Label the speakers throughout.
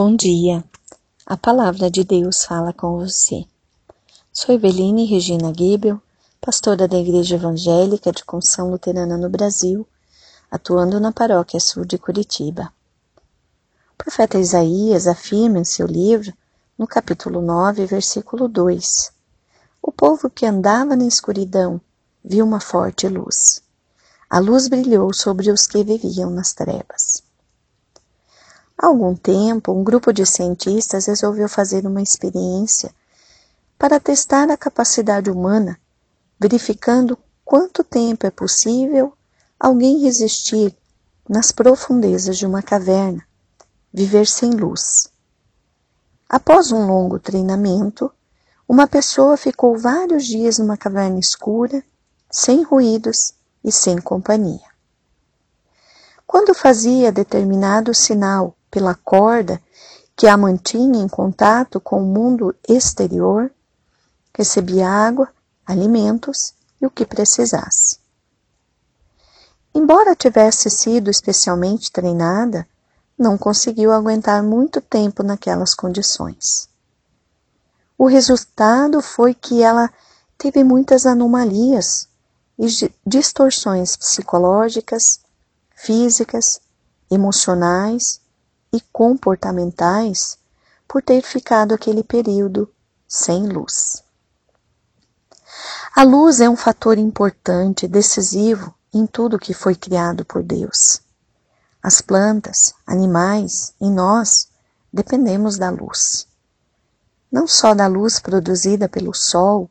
Speaker 1: Bom dia. A palavra de Deus fala com você. Sou Eveline Regina Gibel, pastora da Igreja Evangélica de Conção Luterana no Brasil, atuando na paróquia sul de Curitiba. O profeta Isaías afirma em seu livro, no capítulo 9, versículo 2: O povo que andava na escuridão viu uma forte luz. A luz brilhou sobre os que viviam nas trevas. Há algum tempo, um grupo de cientistas resolveu fazer uma experiência para testar a capacidade humana, verificando quanto tempo é possível alguém resistir nas profundezas de uma caverna, viver sem luz. Após um longo treinamento, uma pessoa ficou vários dias numa caverna escura, sem ruídos e sem companhia. Quando fazia determinado sinal pela corda que a mantinha em contato com o mundo exterior, recebia água, alimentos e o que precisasse. Embora tivesse sido especialmente treinada, não conseguiu aguentar muito tempo naquelas condições. O resultado foi que ela teve muitas anomalias e distorções psicológicas, físicas, emocionais e comportamentais por ter ficado aquele período sem luz. A luz é um fator importante, decisivo em tudo que foi criado por Deus. As plantas, animais e nós dependemos da luz. Não só da luz produzida pelo sol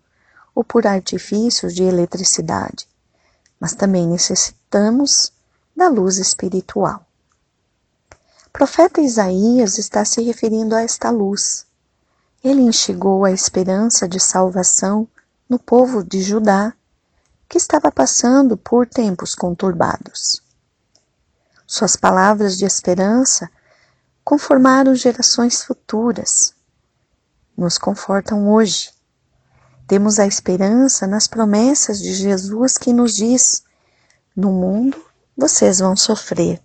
Speaker 1: ou por artifícios de eletricidade, mas também necessitamos da luz espiritual profeta Isaías está se referindo a esta luz. Ele enxergou a esperança de salvação no povo de Judá, que estava passando por tempos conturbados. Suas palavras de esperança conformaram gerações futuras. Nos confortam hoje. Temos a esperança nas promessas de Jesus que nos diz: No mundo vocês vão sofrer,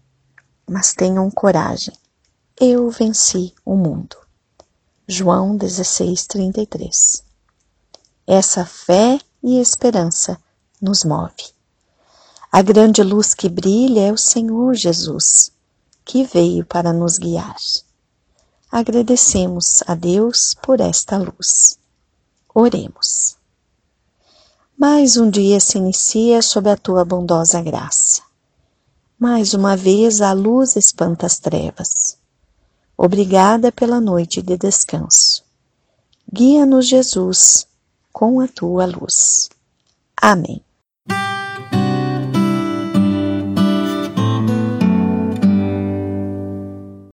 Speaker 1: mas tenham coragem. Eu venci o mundo. João 16:33. Essa fé e esperança nos move. A grande luz que brilha é o Senhor Jesus, que veio para nos guiar. Agradecemos a Deus por esta luz. Oremos. Mais um dia se inicia sob a tua bondosa graça. Mais uma vez a luz espanta as trevas. Obrigada pela noite de descanso. Guia-nos, Jesus, com a tua luz. Amém.